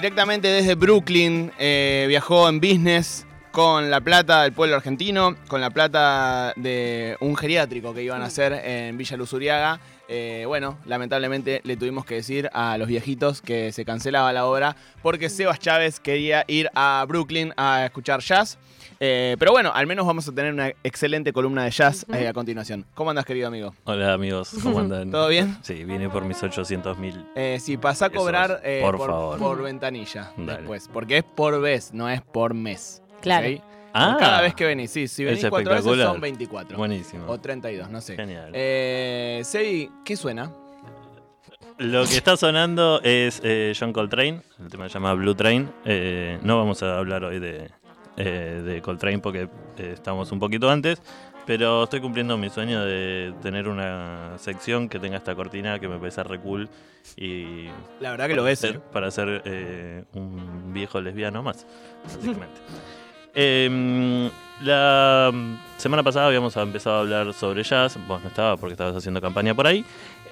Directamente desde Brooklyn eh, viajó en business con la plata del pueblo argentino, con la plata de un geriátrico que iban a hacer en Villa Luzuriaga. Eh, bueno, lamentablemente le tuvimos que decir a los viejitos que se cancelaba la obra porque Sebas Chávez quería ir a Brooklyn a escuchar jazz. Eh, pero bueno, al menos vamos a tener una excelente columna de jazz eh, a continuación. ¿Cómo andas, querido amigo? Hola amigos, ¿cómo andan? ¿Todo bien? Sí, vine por mis 800 mil. Eh, sí, pasa a cobrar eh, por por, favor. por ventanilla Dale. después. Porque es por vez, no es por mes. Claro. Ah. Cada vez que venís, sí. Si venís cuatro veces son 24. Buenísimo. O 32, no sé. Genial. Eh, Sebi, ¿qué suena? Lo que está sonando es eh, John Coltrane, el tema se llama Blue Train. Eh, no vamos a hablar hoy de, eh, de Coltrane porque eh, estamos un poquito antes, pero estoy cumpliendo mi sueño de tener una sección que tenga esta cortina que me parece re cool y La verdad que lo ser- ¿eh? para ser eh, un viejo lesbiano más, básicamente. Em, la semana pasada habíamos empezado a hablar sobre jazz. Vos no estabas porque estabas haciendo campaña por ahí.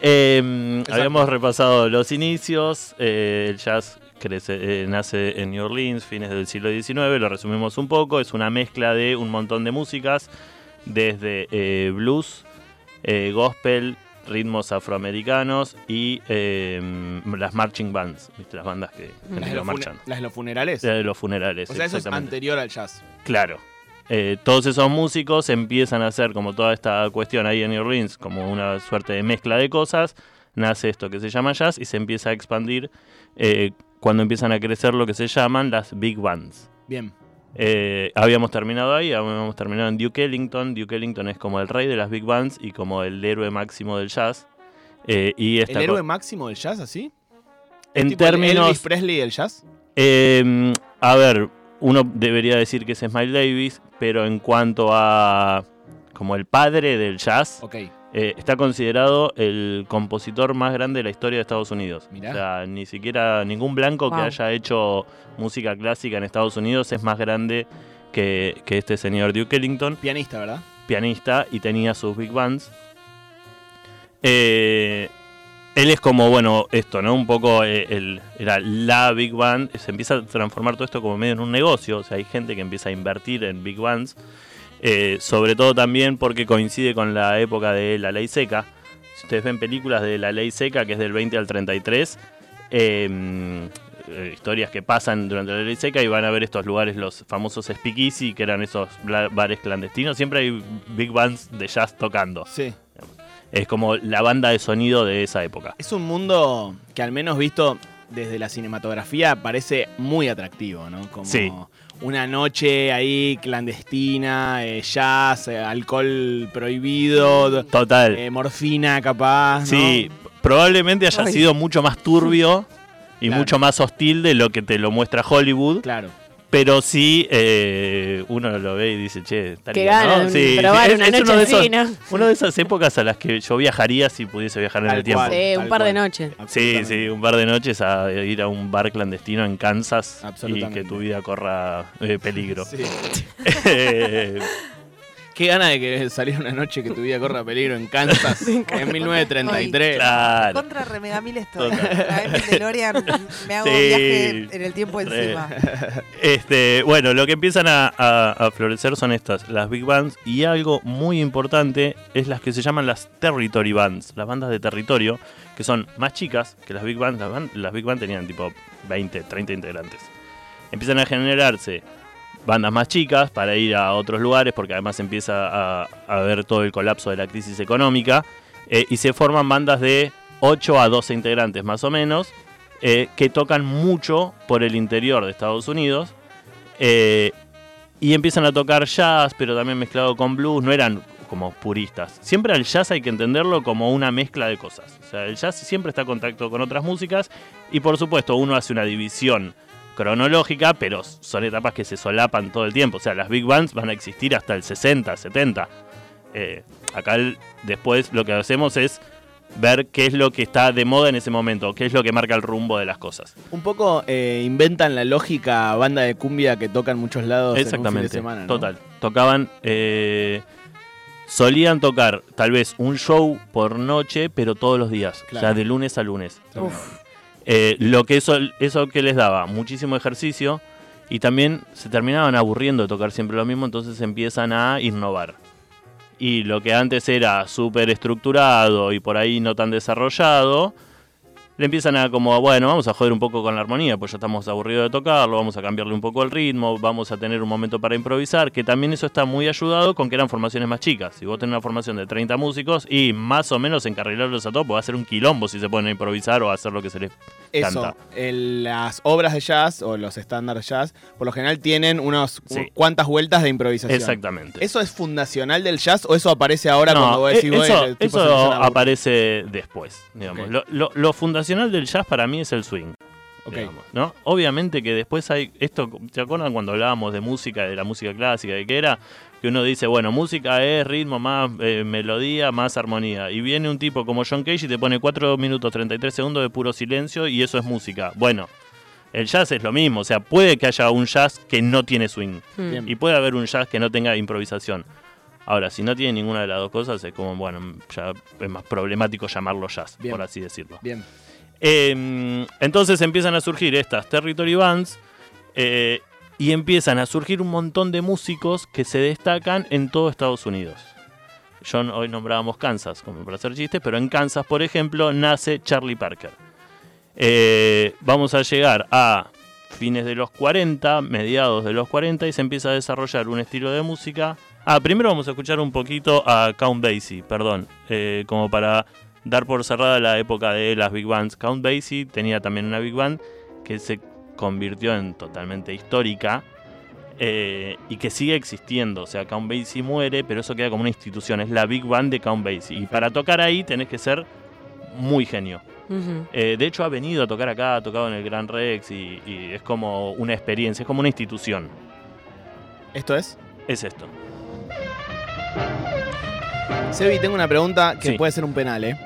Em, habíamos repasado los inicios. eh, el jazz crece- eh, nace en New Orleans, fines del siglo XIX. Lo resumimos un poco. Es una mezcla de un montón de músicas, desde eh, blues, eh, gospel, ritmos afroamericanos y em, las marching bands, ¿viste? las bandas que, Las de, que los fune- marchan. las de los funerales. De los funerales. o sea, eso es anterior al jazz. Claro. Todos esos músicos empiezan a hacer como toda esta cuestión ahí en New Orleans, como una suerte de mezcla de cosas. Nace esto que se llama jazz y se empieza a expandir eh, cuando empiezan a crecer lo que se llaman las big bands. Bien. Eh, habíamos terminado ahí, habíamos terminado en Duke Ellington. Duke Ellington es como el rey de las big bands y como el héroe máximo del jazz. Eh, y ¿El héroe máximo del jazz, así? en ¿Tipo el términos Elvis Presley del jazz? Eh, a ver, uno debería decir que es Smile Davis, pero en cuanto a como el padre del jazz, Ok. Eh, está considerado el compositor más grande de la historia de Estados Unidos. Mirá. O sea, ni siquiera ningún blanco que haya hecho música clásica en Estados Unidos es más grande que, que este señor Duke Ellington Pianista, ¿verdad? pianista y tenía sus big bands. Eh, él es como, bueno, esto, ¿no? Un poco eh, el, era la big band. Se empieza a transformar todo esto como medio en un negocio. O sea, hay gente que empieza a invertir en big bands. Eh, sobre todo también porque coincide con la época de la ley seca. Si ustedes ven películas de la ley seca, que es del 20 al 33, eh, eh, historias que pasan durante la ley seca y van a ver estos lugares, los famosos speakeasy, que eran esos bares clandestinos. Siempre hay big bands de jazz tocando. Sí. Es como la banda de sonido de esa época. Es un mundo que al menos visto desde la cinematografía parece muy atractivo, ¿no? Como Sí. Una noche ahí clandestina, eh, jazz, eh, alcohol prohibido, Total. eh, morfina capaz, ¿no? Sí, probablemente haya Ay. sido mucho más turbio y Claro. mucho más hostil de lo que te lo muestra Hollywood. Claro. Pero sí, eh, uno lo ve y dice, che, estaría, Qué gana ¿no? probar una uno noche de esos- de esas épocas a las que yo viajaría si pudiese viajar en Tal el tiempo. cual. Sí, un par de noches. Sí, sí, un par de noches a ir a un bar clandestino en Kansas y que tu vida corra eh, peligro. Sí. Qué gana de que saliera una noche que tu vida corra peligro en Kansas en 1933. claro. Contra Remegamil estoy. Total. Traeme el DeLorean, me hago Sí. un viaje en el tiempo Re. encima. Este, bueno, lo que empiezan a, a- a florecer son estas, las big bands, y algo muy importante es las que se llaman las territory bands, las bandas de territorio, que son más chicas que las big bands. Las, las big bands tenían tipo 20, 30 integrantes. Empiezan a generarse bandas más chicas para ir a otros lugares, porque además empieza a, a ver todo el colapso de la crisis económica, eh, y se forman bandas de 8 a 12 integrantes más o menos, eh, que tocan mucho por el interior de Estados Unidos. eh, y empiezan a tocar jazz, pero también mezclado con blues. No eran como puristas. Siempre al jazz hay que entenderlo como una mezcla de cosas. O sea, el jazz siempre está en contacto con otras músicas. Y por supuesto, uno hace una división cronológica, pero son etapas que se solapan todo el tiempo. O sea, las big bands van a existir hasta el 60, 70. Eh, acá el- después lo que hacemos es ver qué es lo que está de moda en ese momento, qué es lo que marca el rumbo de las cosas. Un poco eh, inventan la lógica banda de cumbia que toca en muchos lados en un fin Exactamente. de semana, ¿no? Total. Tocaban. eh, solían tocar tal vez un show por noche, pero todos los días. O sea, Claro. de lunes a lunes. Uf. Eh, lo que eso, eso que les daba, muchísimo ejercicio y también se terminaban aburriendo de tocar siempre lo mismo, entonces empiezan a innovar. Y lo que antes era súper estructurado y por ahí no tan desarrollado, le empiezan a como, bueno, vamos a joder un poco con la armonía, pues ya estamos aburridos de tocarlo, vamos a cambiarle un poco el ritmo, vamos a tener un momento para improvisar, que también eso está muy ayudado con que eran formaciones más chicas. Si vos tenés una formación de 30 músicos y más o menos encarrilarlos a todos, pues va a ser un quilombo si se ponen a improvisar o a hacer lo que se les Eso, canta. el- las obras de jazz o los estándares jazz, por lo general tienen unos Sí. cuantas vueltas de improvisación. Exactamente. ¿Eso es fundacional del jazz o eso aparece ahora No, cuando vos decís, bueno, eso, eso se empieza a aburrir"? aparece después. Digamos. Ok. Lo, lo- lo fundacional del jazz para mí es el swing. Digamos, ¿no? Obviamente que después hay esto, ¿te acuerdan cuando hablábamos de música, de la música clásica, de qué era? Que uno dice, bueno, música es ritmo más eh, melodía, más armonía. Y viene un tipo como John Cage y te pone 4 minutos 33 segundos de puro silencio y eso es música. Bueno, el jazz es lo mismo, o sea, puede que haya un jazz que no tiene swing Mm. Bien. y puede haber un jazz que no tenga improvisación. Ahora, si no tiene ninguna de las dos cosas, es como, bueno, ya es más problemático llamarlo jazz, Bien. por así decirlo. Bien. Eh, entonces empiezan a surgir estas Territory Bands eh, y empiezan a surgir un montón de músicos que se destacan en todo Estados Unidos. Yo hoy nombrábamos Kansas como para hacer chistes, pero en Kansas, por ejemplo, nace Charlie Parker. Eh, vamos a llegar a fines de los 40, mediados de los 40 y se empieza a desarrollar un estilo de música. Ah, primero vamos a escuchar un poquito a Count Basie, perdón, eh, como para dar por cerrada la época de las big bands. Count Basie tenía también una big band que se convirtió en totalmente histórica eh, y que sigue existiendo. O sea, Count Basie muere, pero eso queda como una institución. Es la big band de Count Basie. Y para tocar ahí tenés que ser muy genio. Eh, de hecho, ha venido a tocar acá, ha tocado en el Gran Rex y, y es como una experiencia, es como una institución. ¿Esto es? Es esto. Sebi, tengo una pregunta que Sí. puede ser un penal, ¿eh?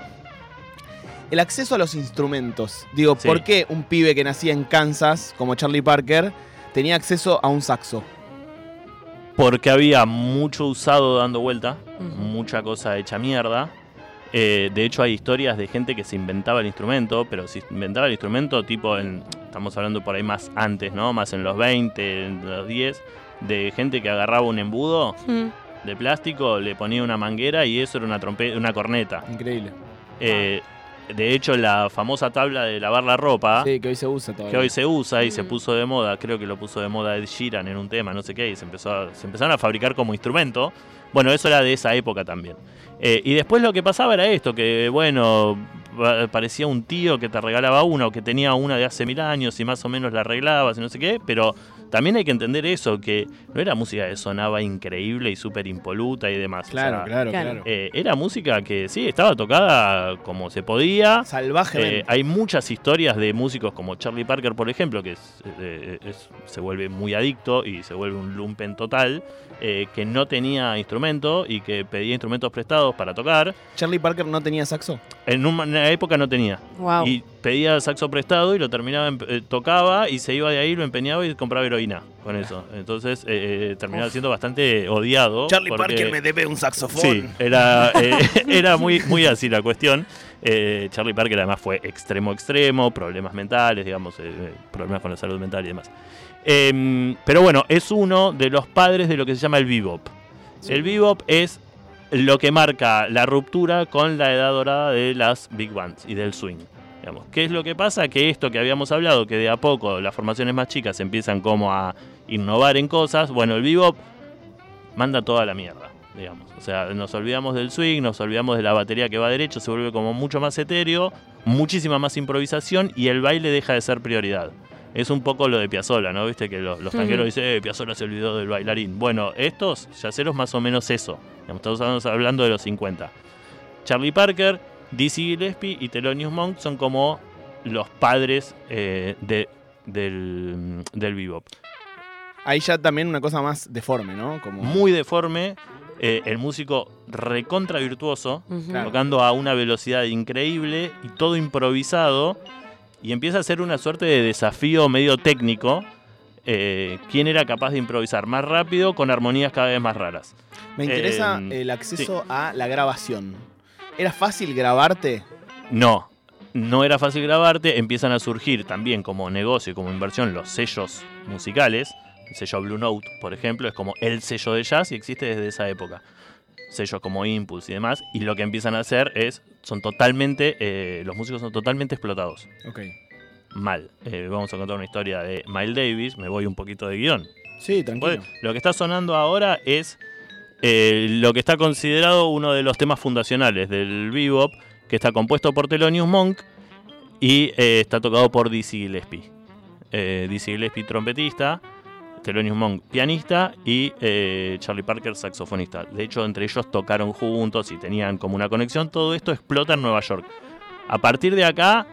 El acceso a los instrumentos. Digo, Sí. ¿por qué un pibe que nacía en Kansas, como Charlie Parker, tenía acceso a un saxo? Porque había mucho usado dando vuelta, mucha cosa hecha mierda. Eh, de hecho, hay historias de gente que se inventaba el instrumento, pero se inventaba el instrumento tipo en. Estamos hablando por ahí más antes, ¿no? Más en los 20, en los 10, de gente que agarraba un embudo Mm. de plástico, le ponía una manguera y eso era una, trompe una corneta. Increíble. Eh, de hecho, la famosa tabla de lavar la ropa. Sí, que hoy se usa todavía. que hoy se usa y se Mm. puso de moda, creo que lo puso de moda Ed Sheeran en un tema, no sé qué, y se, empezó a- se empezaron a fabricar como instrumento. Bueno, eso era de esa época también. Eh, y después lo que pasaba era esto, que bueno, pa- parecía un tío que te regalaba una o que tenía una de hace mil años y más o menos la arreglabas y no sé qué, pero también hay que entender eso, que no era música que sonaba increíble y súper impoluta y demás. o Claro, sea, claro, Claro. eh, era música que sí, estaba tocada como se podía. Salvajemente. Eh, hay muchas historias de músicos como Charlie Parker, por ejemplo, que es- eh, es- se vuelve muy adicto y se vuelve un lumpen total, eh, que no tenía instrumento y que pedía instrumentos prestados para tocar. Charlie Parker no tenía saxo. En una época no tenía. Wow. Y pedía saxo prestado y lo terminaba, en- eh, tocaba y se iba de ahí, lo empeñaba y compraba heroína con eso. Entonces eh, eh, terminaba Uf. siendo bastante odiado. porque- debe un saxofón. Sí, era, eh, era muy, muy así la cuestión. Eh, Charlie Parker además fue extremo extremo, problemas mentales, digamos, eh, problemas con la salud mental y demás. Em, pero bueno, es uno de los padres de lo que se llama el bebop. Sí. El bebop es lo que marca la ruptura con la edad dorada de las big bands y del swing. Digamos. ¿Qué es lo que pasa? Que esto que habíamos hablado, que de a poco las formaciones más chicas empiezan como a innovar en cosas, bueno, el bebop manda toda la mierda, digamos. O sea, nos olvidamos del swing, nos olvidamos de la batería que va derecho, se vuelve como mucho más etéreo, muchísima más improvisación y el baile deja de ser prioridad. Es un poco lo de Piazzolla, ¿no? Viste que los, tanqueros dicen, eh, Piazzolla se olvidó del bailarín. Bueno, estos yaceros más o menos eso. Estamos hablando de los 50. Charlie Parker, Dizzy Gillespie y Thelonious Monk son como los padres eh, de, del, del bebop. Ahí ya también una cosa más deforme, ¿no? Como... Muy deforme, eh, el músico recontra virtuoso, tocando a una velocidad increíble y todo improvisado. Y empieza a ser una suerte de desafío medio técnico. eh, ¿Quién era capaz de improvisar más rápido con armonías cada vez más raras? Me interesa Eh, el acceso a la grabación. ¿Era fácil grabarte? No. no era fácil grabarte, empiezan a surgir también como negocio y como inversión los sellos musicales. El sello Blue Note, por ejemplo, es como el sello de jazz y existe desde esa época. Sellos como Impulse y demás. Y lo que empiezan a hacer es, son totalmente, eh, los músicos son totalmente explotados. Ok. Mal. Eh, vamos a contar una historia de Miles Davis, me voy un poquito de guion. Sí, tranquilo. Pues, lo que está sonando ahora es eh, lo que está considerado uno de los temas fundacionales del bebop, que está compuesto por Thelonious Monk y está tocado por Dizzy Gillespie. Dizzy Gillespie trompetista, Thelonious Monk pianista y eh, Charlie Parker saxofonista. De hecho, entre ellos tocaron juntos y tenían como una conexión. Todo esto explota en Nueva York. A partir de acá,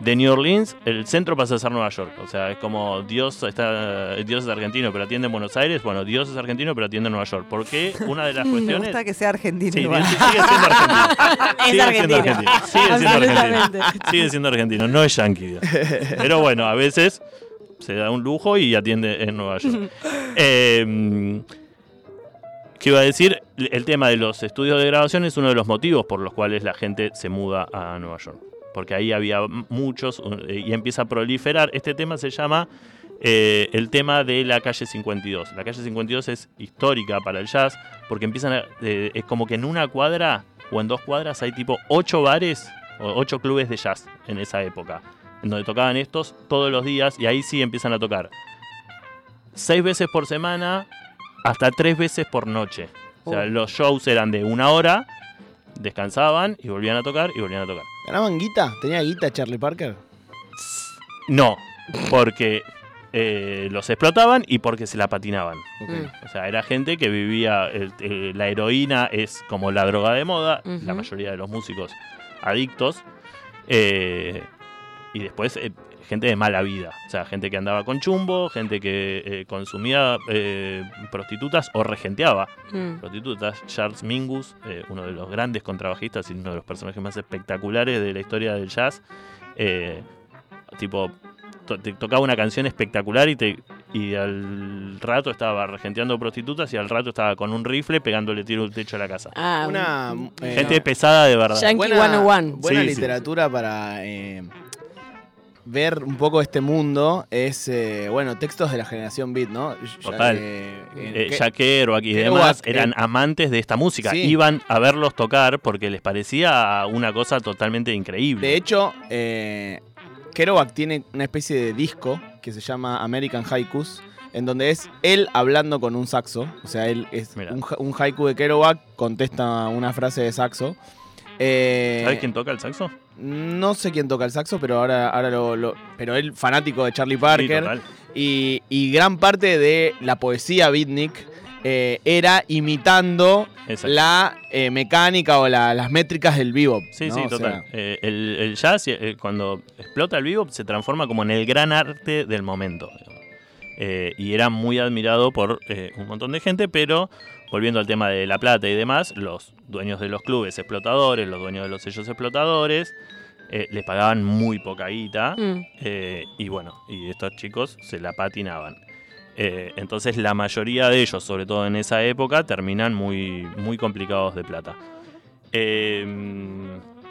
de New Orleans, el centro pasa a ser Nueva York. O sea, es como Dios está Dios es argentino, pero atiende en Buenos Aires. Bueno, Dios es argentino, pero atiende en Nueva York. Porque una de las Me cuestiones. gusta que sea argentino. Sí, igual. sigue siendo argentino. Es Sigue siendo argentino. Sigue siendo argentino. Sigue siendo argentino, no es yankee. Dios. Pero bueno, a veces se da un lujo y atiende en Nueva York. Eh, ¿Qué iba a decir? El tema de los estudios de grabación es uno de los motivos por los cuales la gente se muda a Nueva York. Porque ahí había muchos eh, y empieza a proliferar. Este tema se llama eh, el tema de la calle 52. La calle 52 es histórica para el jazz porque empiezan a- eh, es como que en una cuadra o en dos cuadras hay tipo ocho bares o ocho clubes de jazz en esa época, en donde tocaban estos todos los días y ahí sí empiezan a tocar seis veces por semana hasta tres veces por noche. O sea, Oh. los shows eran de una hora, descansaban y volvían a tocar y volvían a tocar. ¿Ganaban guita? ¿Tenía guita Charlie Parker? No, porque eh, los explotaban y porque se la patinaban. Mm. O sea, era gente que vivía. el- la heroína es como la droga de moda. La mayoría de los músicos adictos. eh, y después eh, gente de mala vida. O sea, gente que andaba con chumbo, gente que eh, consumía eh, prostitutas o regenteaba Mm. prostitutas. Charles Mingus, eh, uno de los grandes contrabajistas y uno de los personajes más espectaculares de la historia del jazz. eh, tipo, to- te tocaba una canción espectacular y, te, y al rato estaba regenteando prostitutas y al rato estaba con un rifle pegándole tiro al techo a la casa. Ah, Una un- eh, Gente pesada de verdad. Yankee buena, 101. buena Sí, sí. literatura para eh, ver un poco este mundo es, eh, bueno, textos de la generación beat, ¿no? Total. eh, Eh, que- Jack Kerouac y demás eh, eran amantes de esta música. sí. Iban a verlos tocar porque les parecía una cosa totalmente increíble. De hecho, eh, Kerouac tiene una especie de disco que se llama American Haikus, en donde es él hablando con un saxo. O sea, él es un, un haiku de Kerouac, contesta una frase de saxo. Eh, ¿Sabes quién toca el saxo? No sé quién toca el saxo, pero ahora, ahora lo, lo- Pero él, fanático de Charlie Parker. y, y gran parte de la poesía beatnik eh, era imitando Exacto. la eh, mecánica o la- las métricas del bebop. Sí, ¿no? sí, O total. sea, Eh, el, el jazz, cuando explota el bebop, se transforma como en el gran arte del momento. Y era muy admirado por un montón de gente, pero volviendo al tema de la plata y demás, los dueños de los clubes explotadores, los dueños de los sellos explotadores, eh, les pagaban muy poca guita. Mm. Eh, y bueno, y estos chicos se la patinaban. Eh, entonces la mayoría de ellos, sobre todo en esa época, terminan muy, muy complicados de plata. Eh,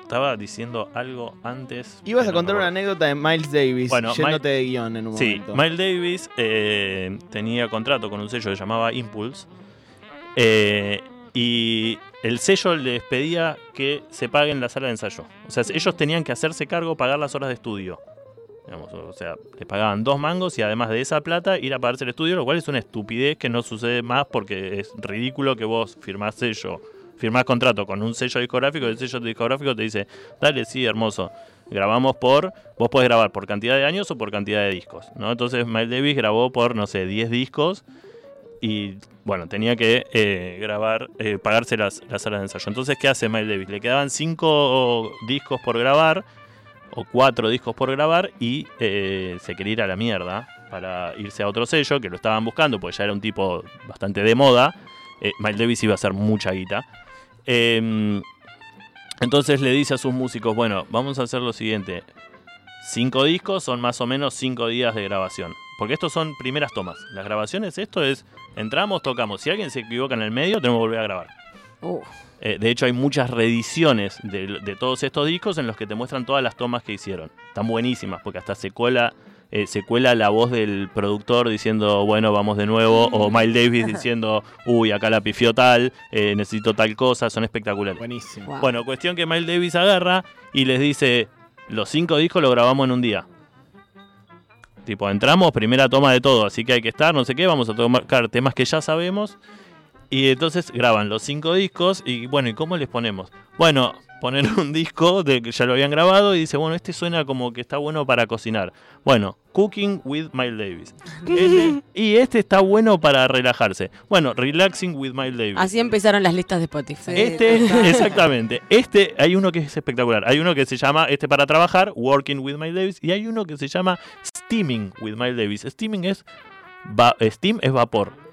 estaba diciendo algo antes. Ibas a no contar una anécdota de Miles Davis, Bueno, yéndote de guion en un Sí, momento. Miles Davis eh, tenía contrato con un sello que se llamaba Impulse. Eh, y el sello les pedía que se paguen la sala de ensayo. O sea, ellos tenían que hacerse cargo, pagar las horas de estudio. O sea, les pagaban dos mangos y además de esa plata ir a pagarse el estudio, lo cual es una estupidez que no sucede más porque es ridículo que vos firmás sello, firmás contrato con un sello discográfico y el sello discográfico te dice, dale, sí, hermoso, grabamos por, vos podés grabar por cantidad de años o por cantidad de discos, ¿no? Entonces Miles Davis grabó por, no sé, 10 discos y bueno, tenía que eh, grabar, eh, pagarse las, las salas de ensayo. Entonces, ¿qué hace Miles Davis? Le quedaban 5 discos por grabar o 4 discos por grabar y eh, se quería ir a la mierda para irse a otro sello que lo estaban buscando, porque ya era un tipo bastante de moda. Miles Davis iba a hacer mucha guita. Em, entonces le dice a sus músicos, bueno, vamos a hacer lo siguiente. Cinco discos son más o menos cinco días de grabación. Porque estos son primeras tomas. Las grabaciones, esto es, entramos, tocamos. Si alguien se equivoca en el medio, tenemos que volver a grabar. Uh, Eh, de hecho, hay muchas reediciones de, de todos estos discos en los que te muestran todas las tomas que hicieron. Están buenísimas porque hasta se cuela, eh, se cuela la voz del productor diciendo, bueno, vamos de nuevo, o Miles Davis diciendo, uy, acá la pifió tal, eh, necesito tal cosa, son espectaculares. Buenísimo. Wow. Bueno, cuestión que Miles Davis agarra y les dice, los cinco discos los grabamos en un día. Tipo, entramos, primera toma de todo, así que hay que estar, no sé qué, vamos a tocar temas que ya sabemos. Y entonces graban los cinco discos y bueno, ¿y cómo les ponemos? Bueno, poner un disco de que ya lo habían grabado y dice, bueno, este suena como que está bueno para cocinar. Bueno, Cooking with Miles Davis. Este- y este está bueno para relajarse. Bueno, Relaxing with Miles Davis. así empezaron las listas de Spotify. Este, exactamente. Este, hay uno que es espectacular. Hay uno que se llama, este para trabajar, Working with Miles Davis, y hay uno que se llama Steaming with Miles Davis. Steaming es, va- steam es vapor.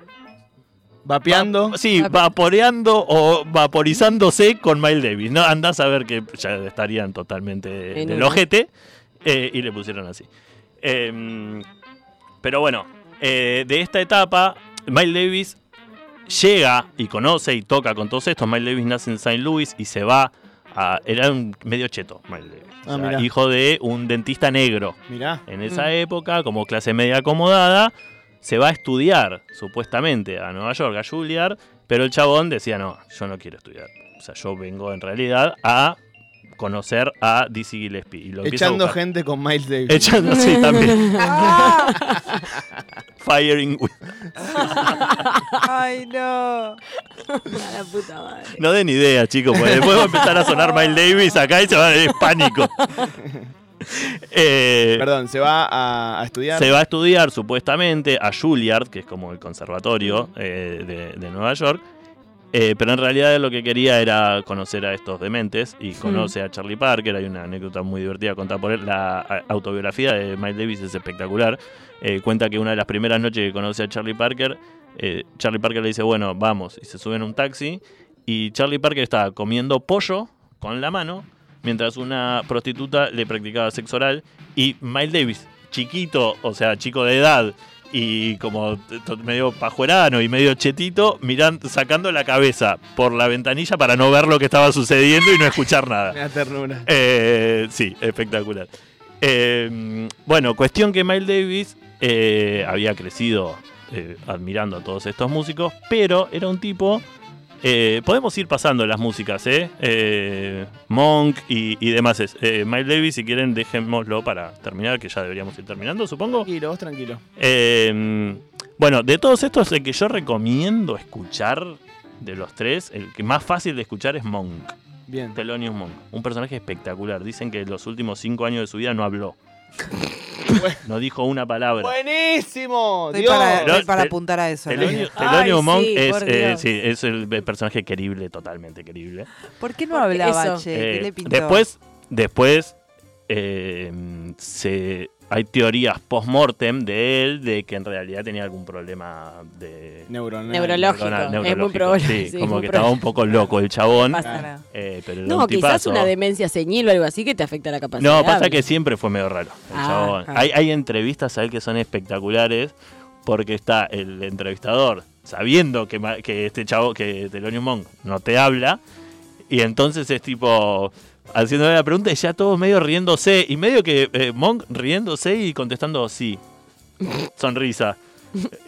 Vapeando. Va- sí, vaporeando o vaporizándose con Miles Davis. No, andás a ver que ya estarían totalmente En del una. ojete eh, y le pusieron así. Em, pero bueno, eh, de esta etapa, Miles Davis llega y conoce y toca con todos estos. Miles Davis nace en St. Louis y se va a. Era un medio cheto, Miles Davis. O Ah, sea, hijo de un dentista negro. Mirá. En esa época, como clase media acomodada, se va a estudiar, supuestamente, a Nueva York, a Juilliard, pero el chabón decía, no, yo no quiero estudiar. O sea, yo vengo en realidad a conocer a Dizzy Gillespie. Y lo a Echando gente con Miles Davis. Echando, sí, también. Firing. with- ¡Ay, no! A la puta madre. No den idea, chicos, porque después va a empezar a sonar Miles Davis acá y se va a es pánico. Eh, Perdón, se va a, a estudiar. Se va a estudiar supuestamente a Juilliard, que es como el conservatorio eh, de, de Nueva York, eh, pero en realidad lo que quería era conocer a estos dementes y conoce a Charlie Parker. Hay una anécdota muy divertida contada por él. La a- autobiografía de Miles Davis es espectacular. Eh, cuenta que una de las primeras noches que conoce a Charlie Parker, eh, Charlie Parker le dice, bueno, vamos, y se sube en un taxi. Y Charlie Parker estaba comiendo pollo con la mano mientras una prostituta le practicaba sexo oral y Miles Davis, chiquito, o sea, chico de edad y como medio pajuerano y medio chetito, mirando, sacando la cabeza por la ventanilla para no ver lo que estaba sucediendo y no escuchar nada. Da ternura. Eh, sí, espectacular. Eh, bueno, cuestión que Miles Davis eh, había crecido eh, admirando a todos estos músicos, pero era un tipo... eh, podemos ir pasando las músicas, ¿eh? Eh, Monk y, y demás. Eh, Miles Davis, si quieren, dejémoslo para terminar, que ya deberíamos ir terminando, supongo. Tranquilo, vos tranquilo. Eh, bueno, de todos estos, el que yo recomiendo escuchar de los tres, el que más fácil de escuchar es Monk. Bien. Thelonious Monk, un personaje espectacular. Dicen que los últimos cinco años de su vida no habló. no dijo una palabra. ¡Buenísimo! Estoy Dios. para, estoy apuntar a eso. ¿no? Ay, Thelonious Monk sí, es, por eh, sí, es el personaje querible, totalmente querible. ¿Por qué no Porque hablaba, eso. che? ¿Qué Eh, le pintó? después, después eh, se, hay teorías post-mortem de él de que en realidad tenía algún problema de Neuronal. Neurológico. neuronal- es muy neurológico. probable, Sí, sí, como que estaba un poco loco el chabón. Eh, pero No, un quizás tipazo. una demencia senil o algo así que te afecta la capacidad. No, pasa que siempre fue medio raro. el Ah, chabón. ah. Hay, hay entrevistas a él que son espectaculares porque está el entrevistador sabiendo que, este chavo, que Thelonious Monk no te habla y entonces es tipo haciéndole la pregunta y ya todos medio riéndose y medio que eh, Monk riéndose y contestando sí. Sonrisa.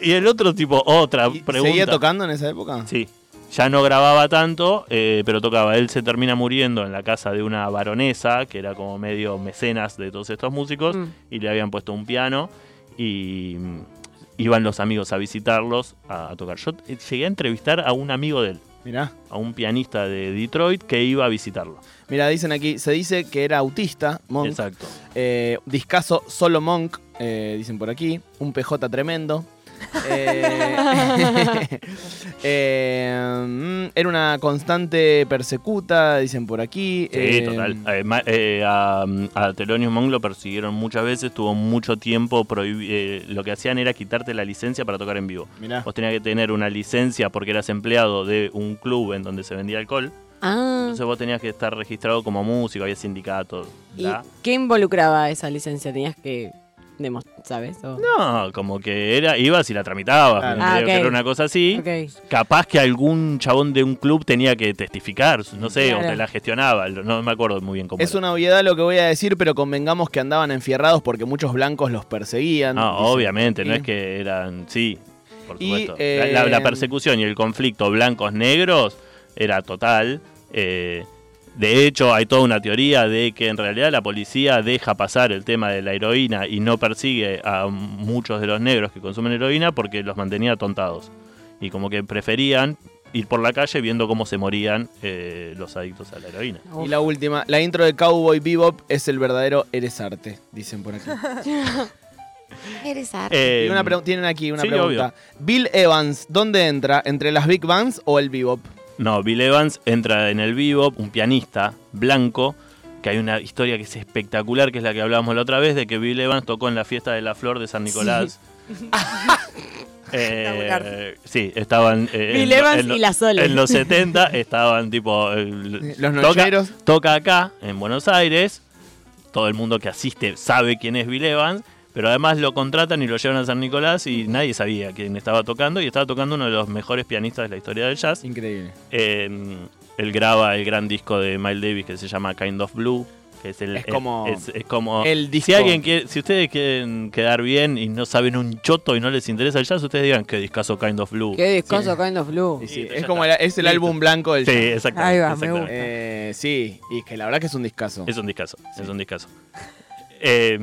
Y el otro tipo otra ¿Y pregunta. ¿Seguía tocando en esa época? Sí. Ya no grababa tanto, eh, pero tocaba. Él se termina muriendo en la casa de una baronesa, que era como medio mecenas de todos estos músicos, Mm. y le habían puesto un piano y mm, iban los amigos a visitarlos a, a tocar. Yo eh, llegué a entrevistar a un amigo de él, Mirá. a un pianista de Detroit que iba a visitarlo. Mira, dicen aquí, se dice que era autista, Monk. Exacto. Eh, discazo solo Monk, eh, dicen por aquí. Un PJ tremendo. Eh, eh, mm, era una constante persecuta, dicen por aquí. Sí, Eh, total. Eh, eh, a, a Thelonious Monk lo persiguieron muchas veces, tuvo mucho tiempo eh, lo que hacían era quitarte la licencia para tocar en vivo. Mirá. Vos tenías que tener una licencia porque eras empleado de un club en donde se vendía alcohol. Ah, Entonces vos tenías que estar registrado como músico, había sindicatos. ¿y qué involucraba esa licencia? Tenías que ¿Sabes? O- No, como que era, ibas y la tramitabas. Claro. Ah, que era una cosa así. Capaz que algún chabón de un club tenía que testificar, no sé, o te la gestionaba. No me acuerdo muy bien cómo Es era. una obviedad lo que voy a decir, pero convengamos que andaban enfierrados porque muchos blancos los perseguían. No, dicen. obviamente, no es que eran. Sí, por Y, supuesto. eh, la, la persecución y el conflicto blancos-negros era total. eh, de hecho, hay toda una teoría de que en realidad la policía deja pasar el tema de la heroína y no persigue a muchos de los negros que consumen heroína porque los mantenía atontados. Y como que preferían ir por la calle viendo cómo se morían eh, los adictos a la heroína. Y la última, la intro de Cowboy Bebop es el verdadero Eres Arte, dicen por aquí. Eres arte. Eh, Y una tienen aquí una sí, pregunta. Bill Evans, ¿dónde entra? ¿Entre las Big Bands o el Bebop? No, Bill Evans entra en el bebop, un pianista blanco, que hay una historia que es espectacular, que es la que hablábamos la otra vez, de que Bill Evans tocó en la fiesta de la flor de San Nicolás. Eh, sí, estaban... eh, Bill en- Evans en y la Sole. En los 70 estaban tipo... eh, Los toca, nocheros. toca acá, en Buenos Aires, todo el mundo que asiste sabe quién es Bill Evans, pero además lo contratan y lo llevan a San Nicolás y nadie sabía quién estaba tocando, y estaba tocando uno de los mejores pianistas de la historia del jazz. Increíble. Eh, él graba el gran disco de Miles Davis que se llama Kind of Blue. Que es, el, Es como es, es como el disco. si alguien quiere, si ustedes quieren quedar bien y no saben un choto y no les interesa el jazz, ustedes digan que discaso Kind of Blue. Qué discoso Kind of Blue. Sí, es como el, es el álbum blanco del Sí, jazz. exactamente. Ahí va, me exactamente. gusta. Eh, sí, y que la verdad que es un discazo. Es un discazo, es un discazo. Eh,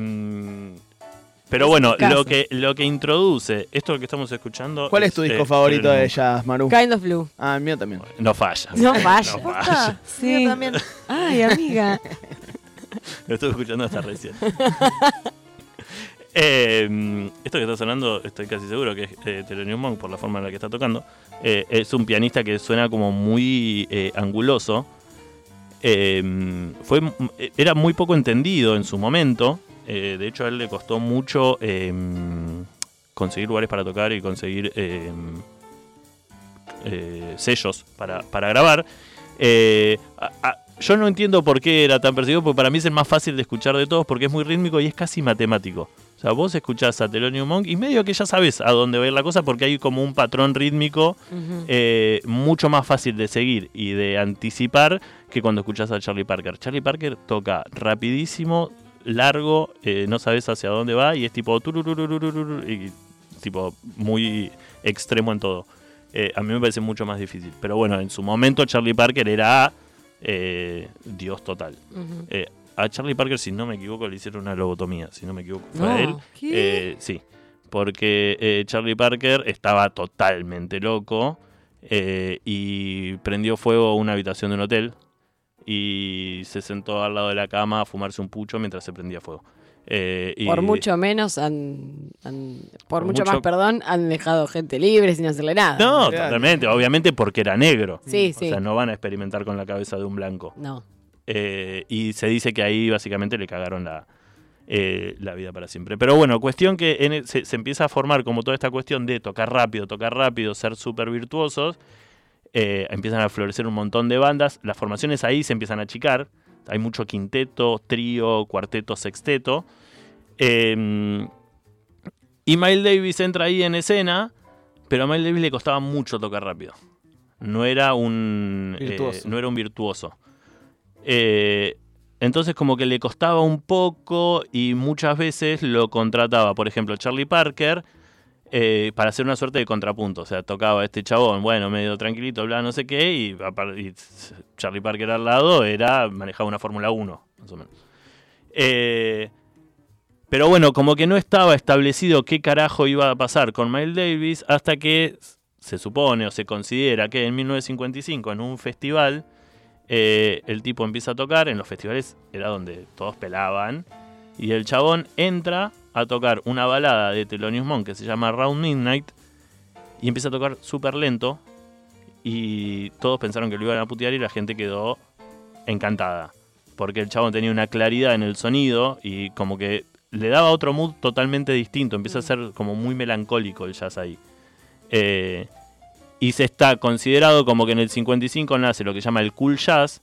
pero bueno, lo que, lo que introduce, esto que estamos escuchando. ¿Cuál es tu disco eh, favorito el- de jazz, Maru? Kind of Blue. Ah, el mío también. No falla. No falla. No falla. Sí. Yo también. Ay, amiga. Lo estuve escuchando hasta recién. Eh, esto que está sonando, estoy casi seguro que es eh, Thelonious Monk por la forma en la que está tocando. Eh, es un pianista que suena como muy eh, anguloso. Eh, fue, era muy poco entendido en su momento. Eh, de hecho, a él le costó mucho eh, conseguir lugares para tocar y conseguir eh, eh, sellos para, para grabar. Eh, a- a- yo no entiendo por qué era tan perseguido, porque para mí es el más fácil de escuchar de todos, porque es muy rítmico y es casi matemático. O sea, vos escuchás a Thelonious Monk y medio que ya sabes a dónde va a ir la cosa, porque hay como un patrón rítmico eh, mucho más fácil de seguir y de anticipar que cuando escuchás a Charlie Parker. Charlie Parker toca rapidísimo, largo, eh, no sabes hacia dónde va y es tipo y tipo muy extremo en todo. Eh, a mí me parece mucho más difícil. Pero bueno, en su momento Charlie Parker era eh, Dios total. A Charlie Parker, si no me equivoco, le hicieron una lobotomía. Si no me equivoco, fue No. a él. Sí, porque Charlie Parker estaba totalmente loco y prendió fuego a una habitación de un hotel y se sentó al lado de la cama a fumarse un pucho mientras se prendía fuego. Eh, y- Por mucho menos han, han- por, Por mucho, mucho- más, perdón, han dejado gente libre sin hacerle nada. No, Claro. totalmente, obviamente porque era negro. Sí, O sí. sea, no van a experimentar con la cabeza de un blanco. No. Eh, y se dice que ahí básicamente le cagaron la, eh, la vida para siempre. Pero bueno, cuestión que en el- se, se empieza a formar como toda esta cuestión de tocar rápido, tocar rápido, ser súper virtuosos. Eh, empiezan a florecer un montón de bandas. Las formaciones ahí se empiezan a achicar. Hay mucho quinteto, trío, cuarteto, sexteto. Eh, y Miles Davis entra ahí en escena, pero a Miles Davis le costaba mucho tocar rápido. No era un eh, Virtuoso. no era un virtuoso. Eh, entonces como que le costaba un poco y muchas veces lo contrataba, por ejemplo, Charlie Parker, eh, para hacer una suerte de contrapunto. O sea, tocaba este chabón, bueno, medio tranquilito, bla, no sé qué, y, Charlie Parker al lado era manejaba una Fórmula 1, más o menos. Eh, pero bueno, como que no estaba establecido qué carajo iba a pasar con Miles Davis hasta que se supone o se considera que en 1955 en un festival eh, el tipo empieza a tocar, en los festivales era donde todos pelaban, y el chabón entra a tocar una balada de Thelonious Monk que se llama Round Midnight, y empieza a tocar súper lento, y todos pensaron que lo iban a putear y la gente quedó encantada, porque el chabón tenía una claridad en el sonido y como que le daba otro mood totalmente distinto, empieza a ser como muy melancólico el jazz ahí. Eh, y se está considerado como que en el 55 nace lo que se llama el cool jazz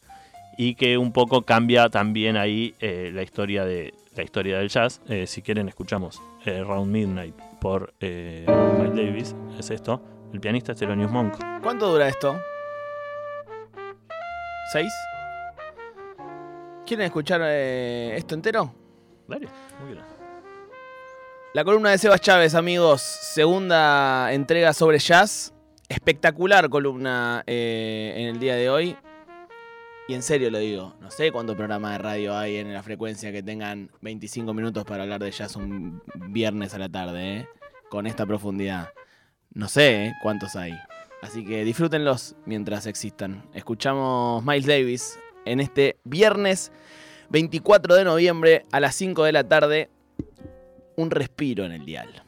y que un poco cambia también ahí eh, la historia de, la historia del jazz. Eh, si quieren, escuchamos eh, Round Midnight por eh, Miles Davis. Es esto. El pianista es Thelonious Monk. ¿Cuánto dura esto? ¿Seis? ¿Quieren escuchar eh, esto entero? Dale, muy bien. La columna de Sebas Chávez, amigos. Segunda entrega sobre jazz. Espectacular columna eh, en el día de hoy. Y en serio lo digo, no sé cuántos programas de radio hay en la frecuencia que tengan 25 minutos para hablar de jazz un viernes a la tarde, ¿eh? con esta profundidad. No sé ¿eh? cuántos hay. Así que disfrútenlos mientras existan. Escuchamos Miles Davis en este viernes 24 de noviembre a las 5 de la tarde. Un respiro en el dial.